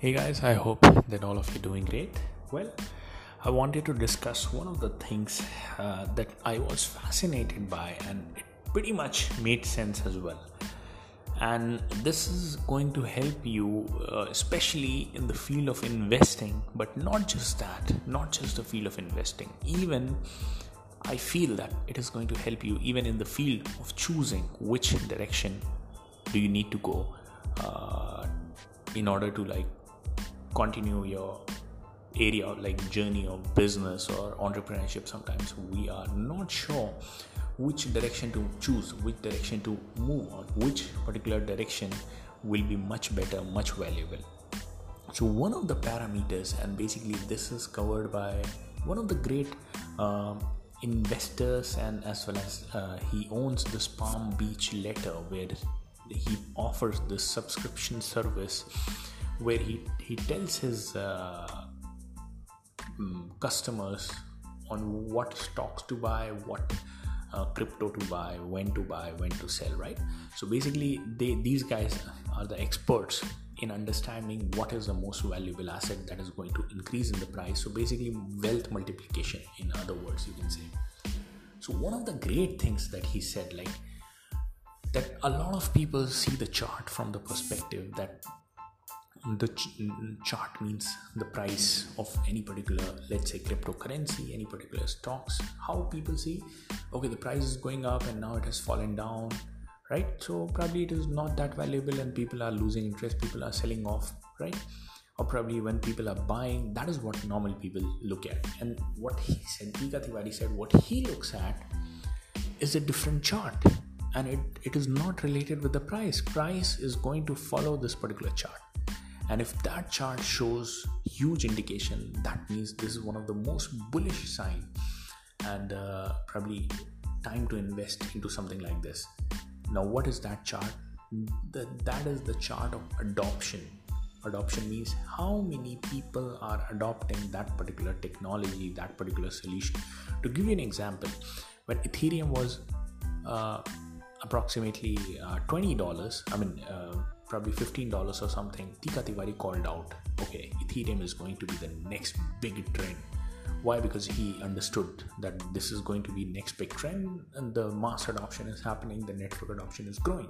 Hey guys, I hope that all of you are doing great. Well, I wanted to discuss one of the things uh, that I was fascinated by, and it pretty much made sense as well. And this is going to help you, uh, especially in the field of investing, but not just that, not just the field of investing. Even I feel that it is going to help you even in the field of choosing which direction do you need to go uh, in order to like continue your area like journey of business or entrepreneurship sometimes we are not sure which direction to choose which direction to move on which particular direction will be much better much valuable. So one of the parameters and basically this is covered by one of the great um, investors and as well as uh, he owns this palm beach letter where he offers this subscription service where he, he tells his uh, um, customers on what stocks to buy, what uh, crypto to buy, when to buy, when to sell, right? So basically, they these guys are the experts in understanding what is the most valuable asset that is going to increase in the price. So basically, wealth multiplication, in other words, you can say. So one of the great things that he said, like that a lot of people see the chart from the perspective that the ch- chart means the price of any particular let's say cryptocurrency any particular stocks how people see okay the price is going up and now it has fallen down right? So probably it is not that valuable and people are losing interest people are selling off right? Or probably when people are buying that is what normal people look at. And what he said Tiwari said what he looks at is a different chart. And it, it is not related with the price. Price is going to follow this particular chart and if that chart shows huge indication that means this is one of the most bullish sign. And uh, probably time to invest into something like this. Now what is that chart? The, that is the chart of adoption. Adoption means how many people are adopting that particular technology that particular solution. To give you an example when ethereum was uh, approximately uh, $20 i mean uh, probably $15 or something, Teeka Tiwari called out, okay, Ethereum is going to be the next big trend. Why? Because he understood that this is going to be next big trend and the mass adoption is happening, the network adoption is growing.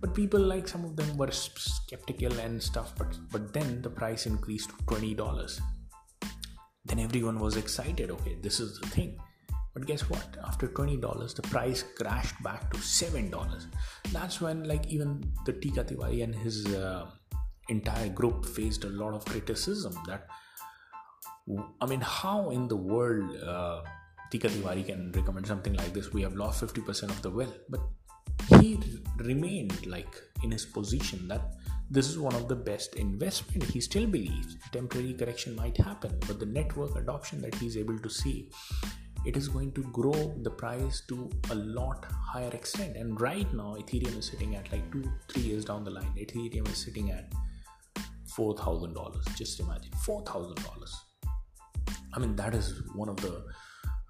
But people like some of them were skeptical and stuff, but but then the price increased to $20. Then everyone was excited, okay, this is the thing but guess what? After $20, the price crashed back to $7. That's when, like, even the Teeka Tiwari and his uh, entire group faced a lot of criticism that, I mean, how in the world uh, Teeka Tiwari can recommend something like this? We have lost 50% of the wealth. But he remained, like, in his position that this is one of the best investment he still believes temporary correction might happen but the network adoption that he's able to see it is going to grow the price to a lot higher extent. And right now ethereum is sitting at like two three years down the line. Ethereum is sitting at $4000 just imagine $4000 i mean that is one of the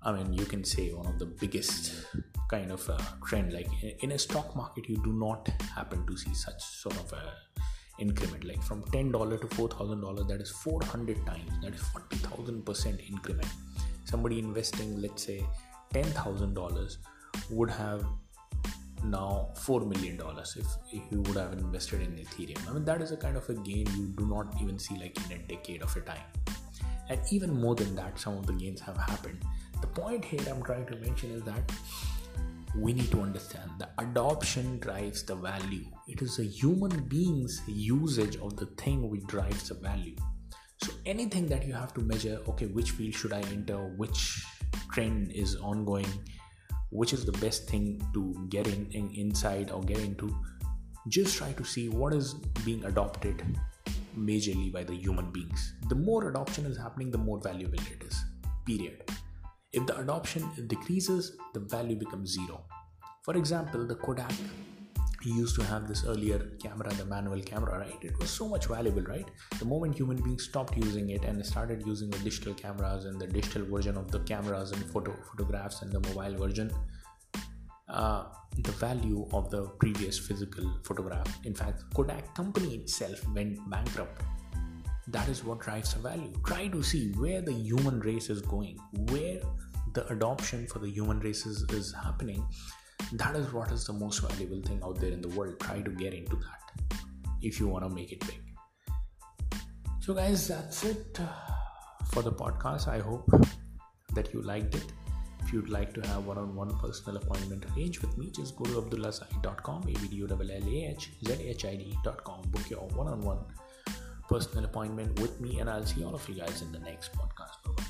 i mean you can say one of the biggest kind of a trend. Like in a stock market you do not happen to see such sort of a increment. Like from $10 to $4000 that is 400 times. That is 40000% increment somebody investing let's say $10000 would have now $4 million if, if you would have invested in ethereum. I mean that is a kind of a gain you do not even see like in a decade of a time. And even more than that some of the gains have happened. The point here i'm trying to mention is that we need to understand the adoption drives the value. It is a human being's usage of the thing which drives the value so anything that you have to measure okay which field should i enter which trend is ongoing which is the best thing to get in, in inside or get into just try to see what is being adopted majorly by the human beings. The more adoption is happening the more valuable it is period. If the adoption decreases the value becomes zero. For example the kodak used to have this earlier camera the manual camera right? It was so much valuable right? The moment human beings stopped using it and started using the digital cameras and the digital version of the cameras and photo photographs and the mobile version uh, the value of the previous physical photograph in fact kodak company itself went bankrupt. That is what drives the value. Try to see where the human race is going where the adoption for the human race is, is happening that is what is the most valuable thing out there in the world. Try to get into that if you want to make it big. So guys that's it uh, for the podcast. I hope that you liked it. If you'd like to have one-on-one personal appointment arranged with me just go to abdullahzahid.com abdullahzahid.com book your one-on-one personal appointment with me and i'll see all of you guys in the next podcast. Bye-bye.